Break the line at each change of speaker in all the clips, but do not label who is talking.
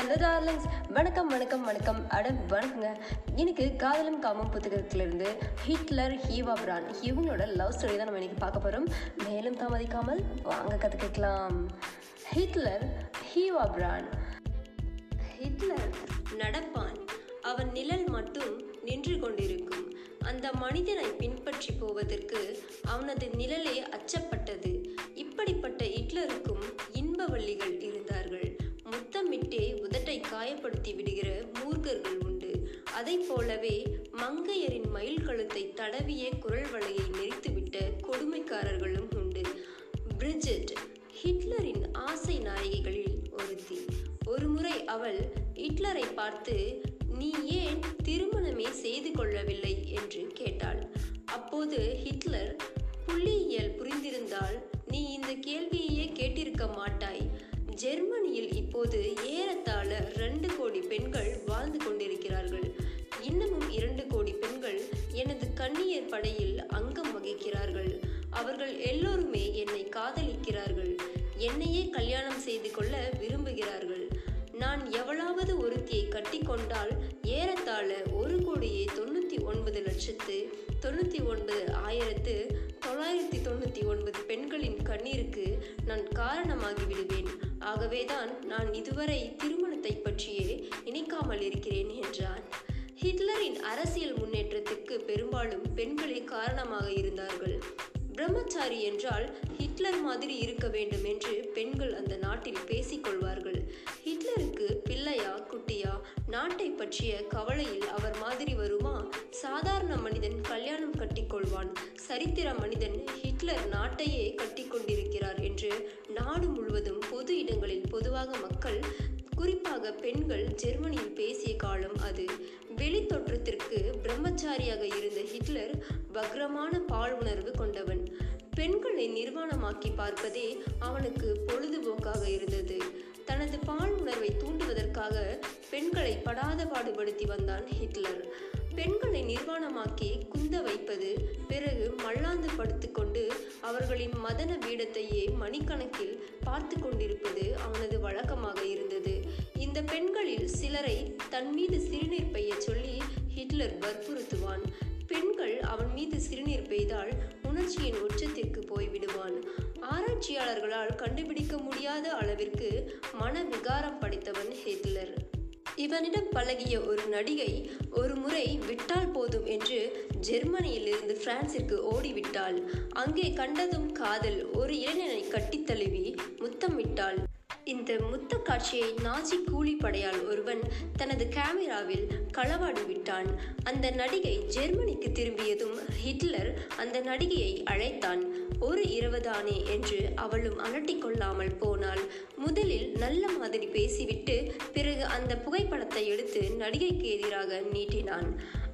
hello darlings வணக்கம் வணக்கம் வணக்கம் அட வணக்கங்க எனக்கு காதலும் காமம் புத்தகத்திலிருந்து ஹிட்லர் ஹீவா பிரான் இவங்களோட லவ் ஸ்டோரி தான் நம்ம இன்னைக்கு பார்க்க போகிறோம் மேலும் தாமதிக்காமல் வாங்க கற்றுக்கலாம் கேட்கலாம் ஹிட்லர் ஹீவா பிரான் ஹிட்லர் நடப்பான் அவன் நிழல் மட்டும் நின்று கொண்டிருக்கும் அந்த மனிதனை பின்பற்றி போவதற்கு அவனது நிழலே அச்சப்பட்டது அதை போலவே மங்கையரின் மயில் கழுத்தை தடவிய குரல் வலையை நெறித்துவிட்ட கொடுமைக்காரர்களும் உண்டு பிரிஜெட் ஹிட்லரின் ஆசை நாயகிகளில் ஒருத்தி ஒருமுறை அவள் ஹிட்லரை பார்த்து நீ ஏன் திருமணமே செய்து கொள்ளவில்லை என்று கேட்டாள் அப்போது ஹிட்லர் புள்ளியியல் புரிந்து ஆசிரியர் படையில் அங்கம் வகிக்கிறார்கள் அவர்கள் எல்லோருமே என்னை காதலிக்கிறார்கள் என்னையே கல்யாணம் செய்து கொள்ள விரும்புகிறார்கள் நான் எவளாவது ஒருத்தியை கட்டி கொண்டால் ஏறத்தாழ ஒரு கோடியே தொண்ணூற்றி ஒன்பது லட்சத்து தொண்ணூற்றி ஒன்பது ஆயிரத்து தொள்ளாயிரத்தி தொண்ணூற்றி ஒன்பது பெண்களின் கண்ணீருக்கு நான் காரணமாகி விடுவேன் ஆகவேதான் நான் இதுவரை திருமணத்தை பற்றியே நினைக்காமல் இருக்கிறேன் என்றான் ஹிட்லரின் அரசியல் முன்னேற்றத்துக்கு பெரும்பாலும் பெண்களே காரணமாக இருந்தார்கள் பிரம்மச்சாரி என்றால் ஹிட்லர் மாதிரி இருக்க வேண்டும் என்று பெண்கள் அந்த நாட்டில் பேசிக்கொள்வார்கள் ஹிட்லருக்கு பிள்ளையா குட்டியா நாட்டை பற்றிய கவலையில் அவர் மாதிரி வருமா சாதாரண மனிதன் கல்யாணம் கட்டிக்கொள்வான் சரித்திர மனிதன் ஹிட்லர் நாட்டையே கட்டிக்கொண்டிருக்கிறார் என்று நாடு முழுவதும் பொது இடங்களில் பொதுவாக மக்கள் குறிப்பாக பெண்கள் ஜெர்மனியில் பேசிய காலம் அது வெளித்தோற்றத்திற்கு பிரம்மச்சாரியாக இருந்த ஹிட்லர் வக்ரமான பால் உணர்வு கொண்டவன் பெண்களை நிர்வாணமாக்கி பார்ப்பதே அவனுக்கு பொழுதுபோக்காக இருந்தது தனது பால் உணர்வை தூண்டுவதற்காக பெண்களை படாத பாடுபடுத்தி வந்தான் ஹிட்லர் பெண்களை நிர்வாணமாக்கி குந்த வைப்பது பிறகு மல்லாந்து படுத்துக்கொண்டு அவர்களின் மதன வீடத்தையே மணிக்கணக்கில் பார்த்து கொண்டிருப்பது அவனது வழக்கமாக இருந்தது இந்த பெண்களில் சிலரை தன் மீது சிறுநீர் பெய்ய சொல்லி ஹிட்லர் வற்புறுத்துவான் பெண்கள் அவன் மீது சிறுநீர் பெய்தால் உணர்ச்சியின் உச்சத்திற்கு போய்விடுவான் ஆராய்ச்சியாளர்களால் கண்டுபிடிக்க முடியாத அளவிற்கு மன விகாரம் படைத்தவன் ஹிட்லர் இவனிடம் பழகிய ஒரு நடிகை ஒரு முறை விட்டால் போதும் என்று ஜெர்மனியிலிருந்து பிரான்சிற்கு ஓடிவிட்டாள் அங்கே கண்டதும் காதல் ஒரு இளைஞனை கட்டித்தழுவி முத்தமிட்டாள் இந்த முத்த காட்சியை நாஜி கூலிப்படையால் ஒருவன் தனது கேமராவில் களவாடி விட்டான் அந்த நடிகை ஜெர்மனிக்கு திரும்பியதும் ஹிட்லர் அந்த நடிகையை அழைத்தான் ஒரு இரவுதானே என்று அவளும் அலட்டிக்கொள்ளாமல் போனாள் முதலில் நல்ல மாதிரி பேசிவிட்டு பிறகு அந்த புகைப்படத்தை எடுத்து நடிகைக்கு எதிராக நீட்டினான்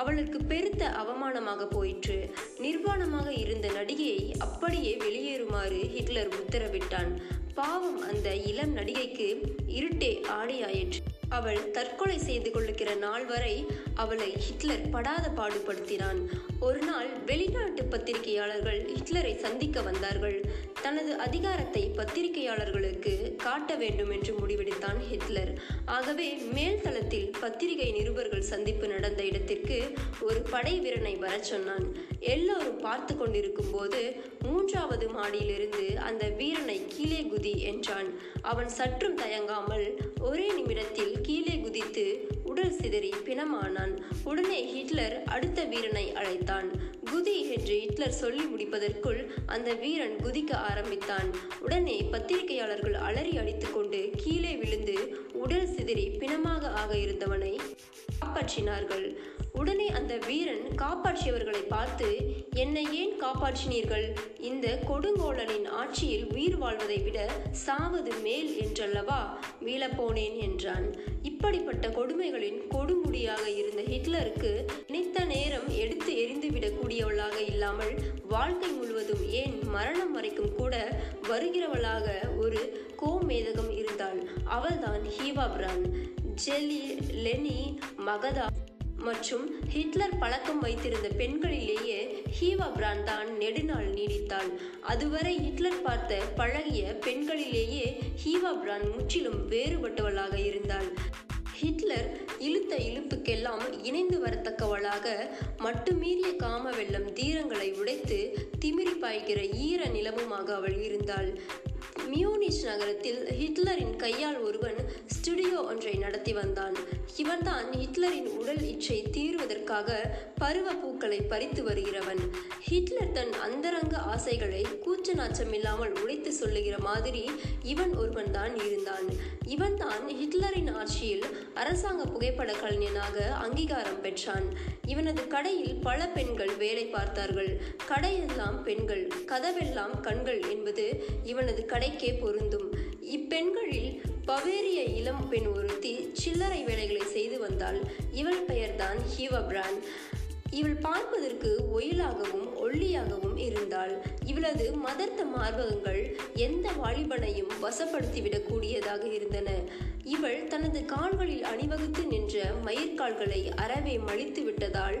அவளுக்கு பெருத்த அவமானமாக போயிற்று நிர்வாணமாக இருந்த நடிகையை அப்படியே வெளியேறுமாறு ஹிட்லர் உத்தரவிட்டான் பாவம் அந்த இளம் நடிகைக்கு இருட்டே ஆடியாயிற்று அவள் தற்கொலை செய்து கொள்ளுகிற நாள் வரை அவளை ஹிட்லர் படாத பாடுபடுத்தினான் ஒரு நாள் வெளிநாட்டு பத்திரிகையாளர்கள் ஹிட்லரை சந்திக்க வந்தார்கள் தனது அதிகாரத்தை பத்திரிகையாளர்களுக்கு காட்ட வேண்டும் என்று முடிவெடுத்தான் ஹிட்லர் ஆகவே மேல்தளத்தில் பத்திரிகை நிருபர்கள் சந்திப்பு நடந்த இடத்திற்கு ஒரு படை வீரனை வரச் சொன்னான் எல்லோரும் பார்த்து கொண்டிருக்கும் போது மூன்றாவது மாடியிலிருந்து அந்த வீரனை கீழே குதி என்றான் அவன் சற்றும் தயங்காமல் ஒரே நிமிடத்தில் கீழே குதித்து உடல் சிதறி பிணமானான் உடனே ஹிட்லர் அடுத்த வீரனை அழைத்தான் குதி என்று ஹிட்லர் சொல்லி முடிப்பதற்குள் அந்த வீரன் குதிக்க ஆரம்பித்தான் உடனே பத்திரிகையாளர்கள் அலறி அடித்துக்கொண்டு கீழே விழுந்து உடல் சிதறி பிணமாக ஆக இருந்தவனை காப்பாற்றினார்கள் உடனே அந்த வீரன் காப்பாற்றியவர்களை பார்த்து என்னை ஏன் காப்பாற்றினீர்கள் இந்த கொடுங்கோலனின் ஆட்சியில் உயிர் வாழ்வதை விட சாவது மேல் என்றல்லவா வீழப்போனேன் என்றான் இப்படிப்பட்ட கொடுமைகளில் பேரரசரின் கொடுமுடியாக இருந்த ஹிட்லருக்கு நித்த நேரம் எடுத்து எரிந்துவிடக்கூடியவளாக இல்லாமல் வாழ்க்கை முழுவதும் ஏன் மரணம் வரைக்கும் கூட வருகிறவளாக ஒரு கோமேதகம் இருந்தாள் அவள்தான் ஹீவா பிரான் ஜெலி லெனி மகதா மற்றும் ஹிட்லர் பழக்கம் வைத்திருந்த பெண்களிலேயே ஹீவா பிரான் தான் நெடுநாள் நீடித்தாள் அதுவரை ஹிட்லர் பார்த்த பழகிய பெண்களிலேயே ஹீவா பிரான் முற்றிலும் வேறுபட்டவளாக இருந்தாள் ஹிட்லர் இழுத்த இழுப்புக்கெல்லாம் இணைந்து வரத்தக்கவளாக மட்டுமீறிய காம வெள்ளம் தீரங்களை உடைத்து திமிரி பாய்கிற ஈர நிலமுமாக அவள் இருந்தாள் மியூனிச் நகரத்தில் ஹிட்லரின் கையால் ஒருவன் ஸ்டுடியோ ஒன்றை நடத்தி வந்தான் இவன்தான் ஹிட்லரின் உடல் இச்சை தீர்வதற்காக பருவ பூக்களை பறித்து வருகிறவன் ஹிட்லர் தன் அந்தரங்க ஆசைகளை கூச்ச நாச்சமில்லாமல் உழைத்து சொல்லுகிற மாதிரி இவன் ஒருவன் தான் இருந்தான் இவன் தான் ஹிட்லரின் ஆட்சியில் அரசாங்க புகைப்பட கலைஞனாக அங்கீகாரம் பெற்றான் இவனது கடையில் பல பெண்கள் வேலை பார்த்தார்கள் கடையெல்லாம் பெண்கள் கதவெல்லாம் கண்கள் என்பது இவனது கடை தலைக்கே பொருந்தும் இப்பெண்களில் பவேரிய இளம் பெண் ஒருத்தி சில்லறை வேலைகளை செய்து வந்தால் இவள் பெயர்தான் ஹீவா பிரான் இவள் பார்ப்பதற்கு ஒயிலாகவும் ஒல்லியாகவும் இருந்தாள் இவளது மதர்த்த மார்பகங்கள் எந்த வாலிபனையும் வசப்படுத்திவிடக்கூடியதாக இருந்தன இவள் தனது கால்களில் அணிவகுத்து நின்ற மயிர்கால்களை அறவே மலித்து விட்டதால்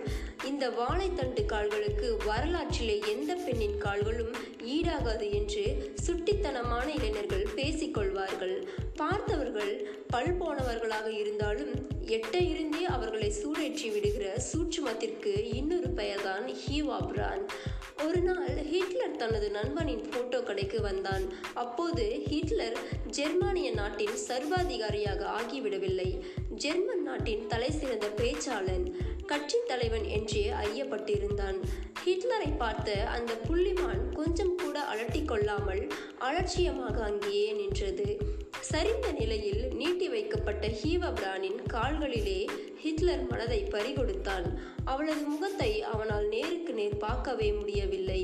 இந்த வாழைத்தண்டு கால்களுக்கு வரலாற்றிலே எந்த பெண்ணின் கால்களும் ஈடாகாது என்று சுட்டித்தனமான இளைஞர்கள் பேசிக்கொள்வார்கள் பார்த்தவர்கள் பல் போனவர்களாக இருந்தாலும் எட்ட இருந்தே அவர்களை சூழேற்றி விடுகிற சூட்சுமத்திற்கு இன்னொரு பெயர்தான் ஹீவா பிரான் ஒரு நாள் ஹிட்லர் தனது நண்பனின் போட்டோ கடைக்கு வந்தான் அப்போது ஹிட்லர் ஜெர்மானிய நாட்டின் சர்வாதிகாரியாக ஆகிவிடவில்லை ஜெர்மன் நாட்டின் தலை சிறந்த பேச்சாளன் கட்சி தலைவன் என்றே ஐயப்பட்டிருந்தான் ஹிட்லரை பார்த்த அந்த புள்ளிமான் கொஞ்சம் கூட அலட்டி கொள்ளாமல் அலட்சியமாக அங்கேயே நின்றது சரிந்த நிலையில் நீட்டி வைக்கப்பட்ட ஹீவ பிரானின் கால்களிலே ஹிட்லர் மனதை பறிகொடுத்தான் அவளது முகத்தை அவனால் நேருக்கு நேர் பார்க்கவே முடியவில்லை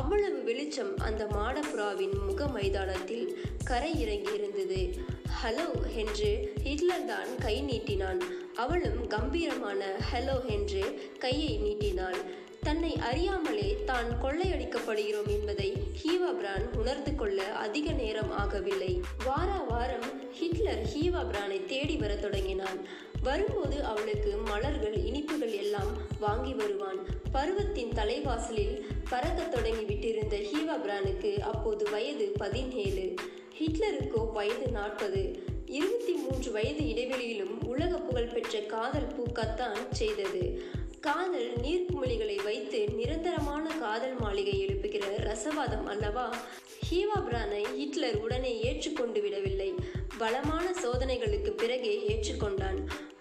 அவ்வளவு வெளிச்சம் அந்த மாடப்புறாவின் முக மைதானத்தில் கரை இறங்கி இருந்தது ஹலோ என்று ஹிட்லர் தான் கை நீட்டினான் அவளும் கம்பீரமான ஹலோ என்று கையை நீட்டினாள் தன்னை அறியாமலே தான் கொள்ளையடிக்கப்படுகிறோம் என்பதை ஹீவா பிரான் உணர்ந்து கொள்ள அதிக நேரம் ஆகவில்லை வார வாரம் ஹிட்லர் ஹீவா பிரானை தேடி வர தொடங்கினான் வரும்போது அவளுக்கு மலர்கள் இனிப்புகள் எல்லாம் வாங்கி வருவான் பருவத்தின் தலைவாசலில் பறக்க விட்டிருந்த ஹீவா பிரானுக்கு அப்போது வயது பதினேழு ஹிட்லருக்கோ வயது நாற்பது இருபத்தி மூன்று வயது இடைவெளியிலும் உலக புகழ்பெற்ற காதல் பூக்கத்தான் செய்தது காதல் நீர்க்குமிழிகளை வைத்து நிரந்தரமான காதல் மாளிகை எழுப்புகிற ரசவாதம் அல்லவா ஹீவா பிரானை ஹிட்லர் உடனே ஏற்றுக்கொண்டு விடவில்லை பலமான சோதனைகளுக்கு பிறகே ஏற்றுக்கொண்டார்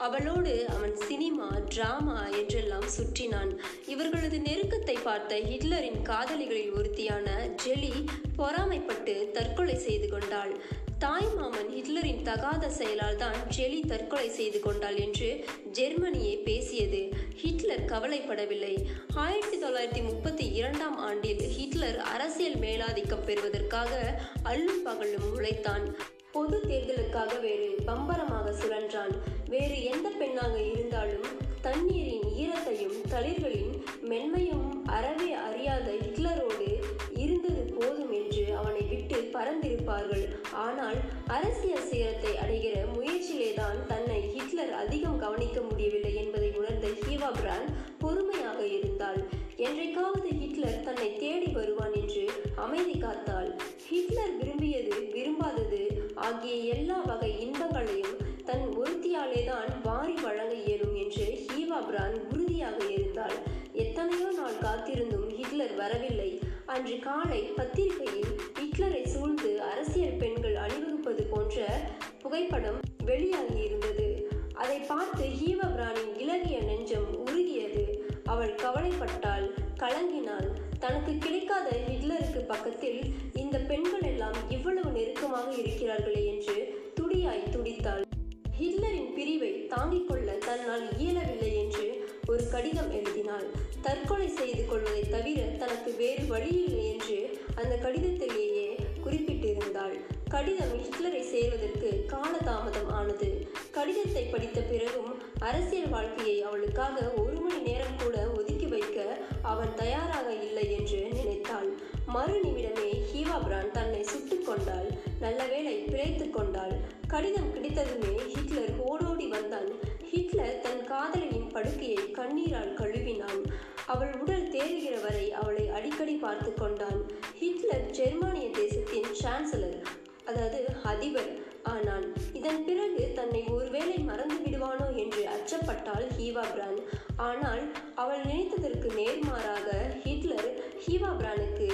அவளோடு அவன் சினிமா டிராமா என்றெல்லாம் சுற்றினான் இவர்களது நெருக்கத்தை பார்த்த ஹிட்லரின் காதலிகளில் ஒருத்தியான ஜெலி பொறாமைப்பட்டு தற்கொலை செய்து கொண்டாள் தாய் மாமன் ஹிட்லரின் தகாத செயலால் தான் ஜெலி தற்கொலை செய்து கொண்டாள் என்று ஜெர்மனியே பேசியது ஹிட்லர் கவலைப்படவில்லை ஆயிரத்தி தொள்ளாயிரத்தி முப்பத்தி இரண்டாம் ஆண்டில் ஹிட்லர் அரசியல் மேலாதிக்கம் பெறுவதற்காக அல்லும் பகலும் உழைத்தான் பொது தேர்தலுக்காக வேறு பம்பரமாக ஆனால் அரசியல் சீரத்தை அடைகிற முயற்சியிலேதான் தன்னை ஹிட்லர் அதிகம் கவனிக்க முடியவில்லை என்பதை உணர்ந்த ஹீவா பிரான் பொறுமையாக இருந்தாள் என்றைக்காவது ஹிட்லர் தன்னை தேடி வருவான் என்று அமைதி காத்தாள் ஹிட்லர் விரும்பியது விரும்பாதது ஆகிய எல்லா வகை இன்பங்களையும் தன் ஒருத்தியாலே தான் வாரி வழங்க இயலும் என்று ஹீவா பிரான் உறுதியாக இருந்தாள் எத்தனையோ நாள் காத்திருந்தும் ஹிட்லர் வரவில்லை அன்று காலை பத்திரிகையில் ஹிட்லரை சூழ்ந்து அரசியல் பெண் புகைப்படம் வெளியாகி இருந்தது அதை பார்த்து ஹீமபிராணின் இலகிய நெஞ்சம் உருகியது அவள் கவலைப்பட்டாள் கலங்கினாள் தனக்கு கிடைக்காத ஹிட்லருக்கு பக்கத்தில் இந்த பெண்கள் எல்லாம் இவ்வளவு நெருக்கமாக இருக்கிறார்களே என்று துடியாய் துடித்தாள் ஹிட்லரின் பிரிவை தாங்கிக் கொள்ள தன்னால் இயலவில்லை என்று ஒரு கடிதம் எழுதினாள் தற்கொலை செய்து கொள்வதை தவிர தனக்கு வேறு வழியில்லை என்று அந்த கடிதத்திலேயே குறிப்பிட்டிருந்தாள் கடிதம் ஹிட்லரை சேர்வதற்கு காலதாமதம் ஆனது கடிதத்தை படித்த பிறகும் அரசியல் வாழ்க்கையை அவளுக்காக ஒரு மணி நேரம் கூட ஒதுக்கி வைக்க அவன் தயாராக இல்லை என்று நினைத்தாள் மறு நிமிடமே ஹீவா பிரான் தன்னை சுட்டு கொண்டாள் நல்லவேளை பிழைத்து கொண்டாள் கடிதம் கிடைத்ததுமே ஹிட்லர் ஓடோடி வந்தான் ஹிட்லர் தன் காதலியின் படுக்கையை கண்ணீரால் கழுவினான் அவள் உடல் தேறுகிற வரை அவளை அடிக்கடி பார்த்து கொண்டான் ஹிட்லர் ஜெர்மன் அதிபர் ஆனால் இதன் பிறகு தன்னை ஒருவேளை மறந்து விடுவானோ என்று அச்சப்பட்டாள் ஹீவா பிரான் ஆனால் அவள் நினைத்ததற்கு நேர்மாறாக ஹிட்லர் ஹீவா பிரானுக்கு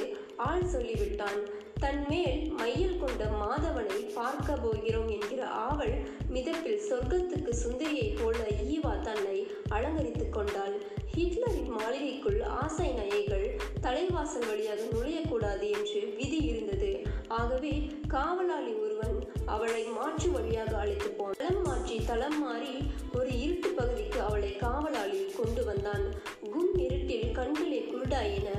ஆள் சொல்லிவிட்டான் தன் மேல் மையல் கொண்ட மாதவனை பார்க்க போகிறோம் என்கிற ஆவல் மிதப்பில் சொர்க்கத்துக்கு சுந்தரியைப் போல ஈவா தன்னை அலங்கரித்து கொண்டாள் ஹிட்லரின் மாளிகைக்குள் ஆசை நயைகள் தலைவாசல் வழியாக நுழையக்கூடாது என்று விதி இருந்தது ஆகவே காவலாளி ஒருவன் அவளை மாற்று வழியாக அழைத்து போன தளம் மாற்றி தளம் மாறி ஒரு இருட்டு பகுதிக்கு அவளை காவலாளி கொண்டு வந்தான் கும் இருட்டில் கண்களை குருடாயின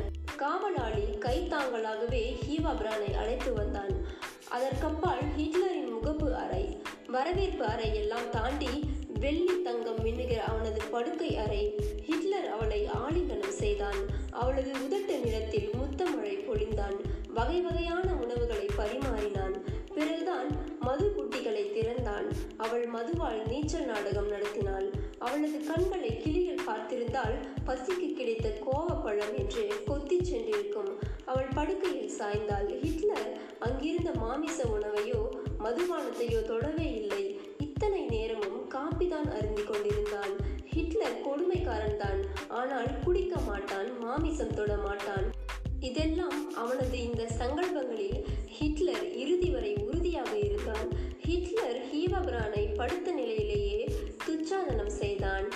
காவலாளி கைத்தாங்களாகவே ஹீவா பிரானை அழைத்து வந்தான் அதற்கப்பால் ஹிட்லரின் முகப்பு அறை வரவேற்பு அறை எல்லாம் தாண்டி வெள்ளி தங்கம் மின்னுகிற அவனது படுக்கை அறை ஹிட்லர் அவளை ஆலிங்கனம் செய்தான் அவளது உதட்டு நிறத்தில் முத்தமழை பொழிந்தான் வகை வகையான உணவுகளை பரிமாறினான் பிறகுதான் மது குட்டிகளை திறந்தான் அவள் மதுவால் நீச்சல் நாடகம் நடத்தினாள் அவளது கண்களை கிளியில் பார்த்திருந்தால் பசிக்கு கிடைத்த கோவப்பழம் என்று கொத்தி சென்றிருக்கும் அவள் படுக்கையில் சாய்ந்தாள் ஹிட்லர் அங்கிருந்த மாமிச உணவையோ மதுபானத்தையோ தொடவே இல்லை இத்தனை நேரமும் காப்பிதான் அருந்தி கொண்டிருந்தான் ஹிட்லர் கொடுமைக்காரன் தான் ஆனால் குடிக்க மாட்டான் மாமிசம் தொட மாட்டான் இதெல்லாம் அவனது இந்த சங்கல்பங்களில் ஹிட்லர் இறுதி வரை உறுதியாக இருந்தான் ஹிட்லர் ஹீவபிரானை படுத்த நிலையிலேயே துச்சாதனம் செய்தான்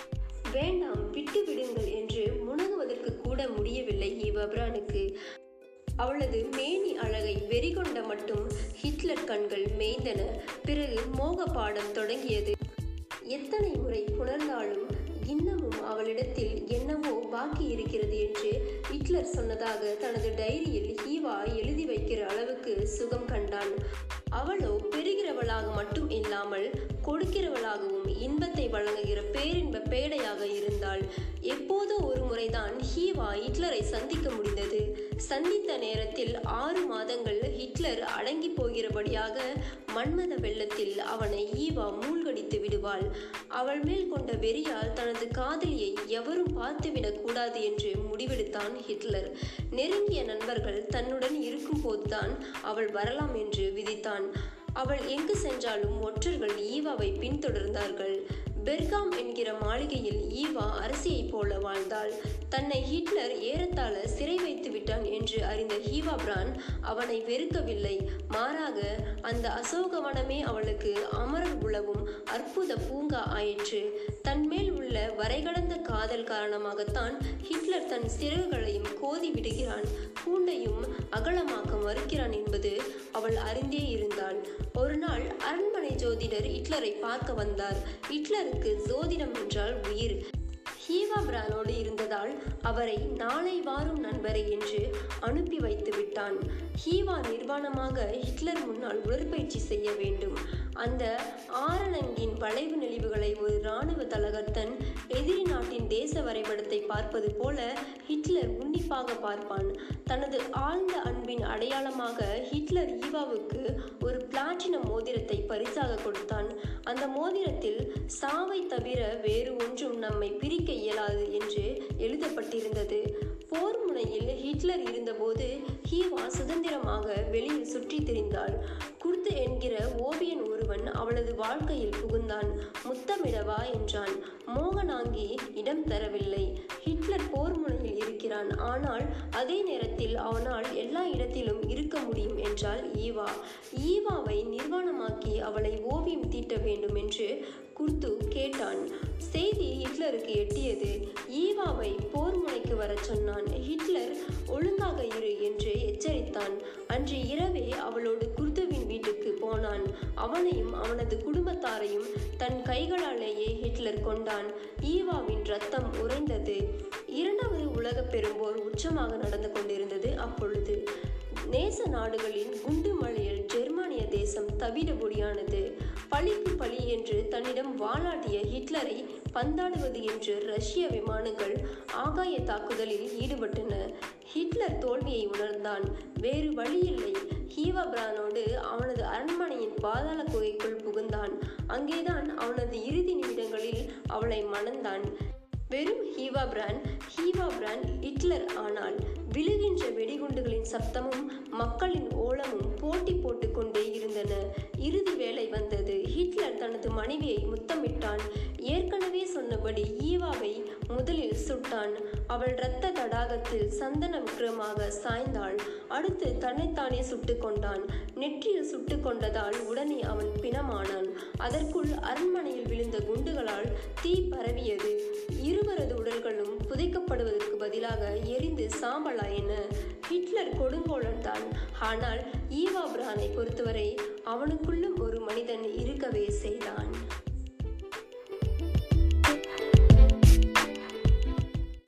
வேண்டாம் விட்டு விடுங்கள் என்று முணங்குவதற்கு கூட முடியவில்லை ஹீவபிரானுக்கு அவளது மேனி அழகை வெறிகொண்ட மட்டும் ஹிட்லர் கண்கள் மேய்ந்தன பிறகு மோக பாடம் தொடங்கியது எத்தனை முறை புணர்ந்தாலும் இன்னமும் அவளிடத்தில் என்னவோ பாக்கி இருக்கிறது என்று ஹிட்லர் சொன்னதாக தனது டைரியில் ஹீவா எழுதி வைக்கிற அளவுக்கு சுகம் கண்டான் அவளோ பெறுகிறவளாக மட்டும் இல்லாமல் கொடுக்கிறவளாகவும் இன்பத்தை வழங்குகிற பேரின்ப பேடையாக இருந்தாள் எப்போதோ ஒரு முறைதான் ஹீவா ஹிட்லரை சந்திக்க முடிந்தது சந்தித்த நேரத்தில் ஆறு மாதங்கள் ஹிட்லர் அடங்கி போகிறபடியாக மன்மத வெள்ளத்தில் அவனை ஈவா மூ தோற்கடித்து விடுவாள் அவள் மேல் கொண்ட வெறியால் தனது காதலியை எவரும் பார்த்துவிடக் கூடாது என்று முடிவெடுத்தான் ஹிட்லர் நெருங்கிய நண்பர்கள் தன்னுடன் இருக்கும்போதுதான் அவள் வரலாம் என்று விதித்தான் அவள் எங்கு சென்றாலும் ஒற்றர்கள் ஈவாவை பின்தொடர்ந்தார்கள் பெர்காம் என்கிற மாளிகையில் ஈவா அரசியைப் போல வாழ்ந்தாள் தன்னை ஹிட்லர் ஏறத்தாழ சிறை வைத்து விட்டான் என்று அறிந்த ஹீவா பிரான் அவனை வெறுக்கவில்லை மாறாக அந்த அசோகவனமே அவளுக்கு அமரர் உழவும் அற்புத பூங்கா ஆயிற்று தன்மேல் உள்ள வரைகடந்த காதல் காரணமாகத்தான் ஹிட்லர் தன் சிறகுகளையும் கோதி விடுகிறான் பூண்டையும் அகலமாக்க மறுக்கிறான் என்பது அவள் அறிந்தே இருந்தாள் ஒரு நாள் அரண்மனை ஜோதிடர் ஹிட்லரை பார்க்க வந்தார் ஹிட்லருக்கு ஜோதிடம் என்றால் உயிர் ஹீவா பிரானோடு இருந்ததால் அவரை நாளை வாரும் நண்பரை என்று அனுப்பி வைத்து விட்டான் ஹீவா நிர்வாணமாக ஹிட்லர் முன்னால் உடற்பயிற்சி செய்ய வேண்டும் அந்த ஆரணங்கின் வளைவு நெளிவுகளை ஒரு இராணுவ தலகத்தன் எதிரி நாட்டின் தேச வரைபடத்தை பார்ப்பது போல ஹிட்லர் உன்னிப்பாக பார்ப்பான் தனது ஆழ்ந்த அன்பின் அடையாளமாக ஹிட்லர் ஈவாவுக்கு ஒரு பிளாட்டின மோதிரத்தை பரிசாக கொடுத்தான் அந்த மோதிரத்தில் சாவை தவிர வேறு ஒன்றும் நம்மை பிரிக்க இயலாது என்று எழுதப்பட்டிருந்தது போர் முனையில் ஹிட்லர் இருந்தபோது ஹீவா சுதந்திரமாக வெளியில் சுற்றித் திரிந்தாள் முத்து என்கிற ஓவியன் ஒருவன் அவளது வாழ்க்கையில் புகுந்தான் முத்தமிடவா என்றான் மோகனாங்கி இடம் தரவில்லை ஹிட்லர் போர் முனையில் இருக்கிறான் ஆனால் அதே நேரத்தில் அவனால் எல்லா இடத்திலும் இருக்க முடியும் என்றால் ஈவா ஈவாவை நிர்வாணமாக்கி அவளை ஓவியம் தீட்ட வேண்டும் என்று குர்து கேட்டான் செய்தி ஹிட்லருக்கு எட்டியது ஈவாவை போர் முனைக்கு வர சொன்னான் ஹிட்லர் ஒழுங்காக இரு என்று எச்சரித்தான் அன்று இரவே அவளோடு குர்து அவனையும் அவனது குடும்பத்தாரையும் தன் கைகளாலேயே ஹிட்லர் கொண்டான் ஈவாவின் ரத்தம் உறைந்தது இரண்டாவது உலக பெரும்போர் உச்சமாக நடந்து கொண்டிருந்தது அப்பொழுது நேச நாடுகளின் குண்டு மழையில் ஜெர்மானிய தேசம் முடியானது பழிக்கு பழி என்று தன்னிடம் வாலாட்டிய ஹிட்லரை பந்தாடுவது என்று ரஷ்ய விமானங்கள் ஆகாய தாக்குதலில் ஈடுபட்டன ஹிட்லர் தோல்வியை உணர்ந்தான் வேறு வழியில்லை ஜீவபிரானோடு அவனது அரண்மனையின் பாதாள குகைக்குள் புகுந்தான் அங்கேதான் அவனது இறுதி நிமிடங்களில் அவளை மணந்தான் வெறும் ஹீவா பிரான் ஹீவா பிரான் ஹிட்லர் ஆனாள் விழுகின்ற வெடிகுண்டுகளின் சப்தமும் மக்களின் ஓலமும் போட்டி கொண்டே இருந்தன இறுதி வேலை வந்தது ஹிட்லர் தனது மனைவியை முத்தமிட்டான் ஏற்கனவே சொன்னபடி ஈவாவை முதலில் சுட்டான் அவள் இரத்த தடாகத்தில் விக்ரமாக சாய்ந்தாள் அடுத்து தன்னைத்தானே சுட்டு கொண்டான் நெற்றியில் சுட்டு கொண்டதால் உடனே அவன் பிணமானான் அதற்குள் அரண்மனையில் விழுந்த குண்டுகளால் தீ பரவியது இருவரது உடல்களும் புதைக்கப்படுவதற்கு பதிலாக எரிந்து சாம்பலாக என்ன ஹிட்லர் கொடுங்கோலன் தான் ஆனால் ஈவா பிரானை பொறுத்தவரை அவனுக்குள்ளும் ஒரு மனிதன் இருக்கவே செய்தான்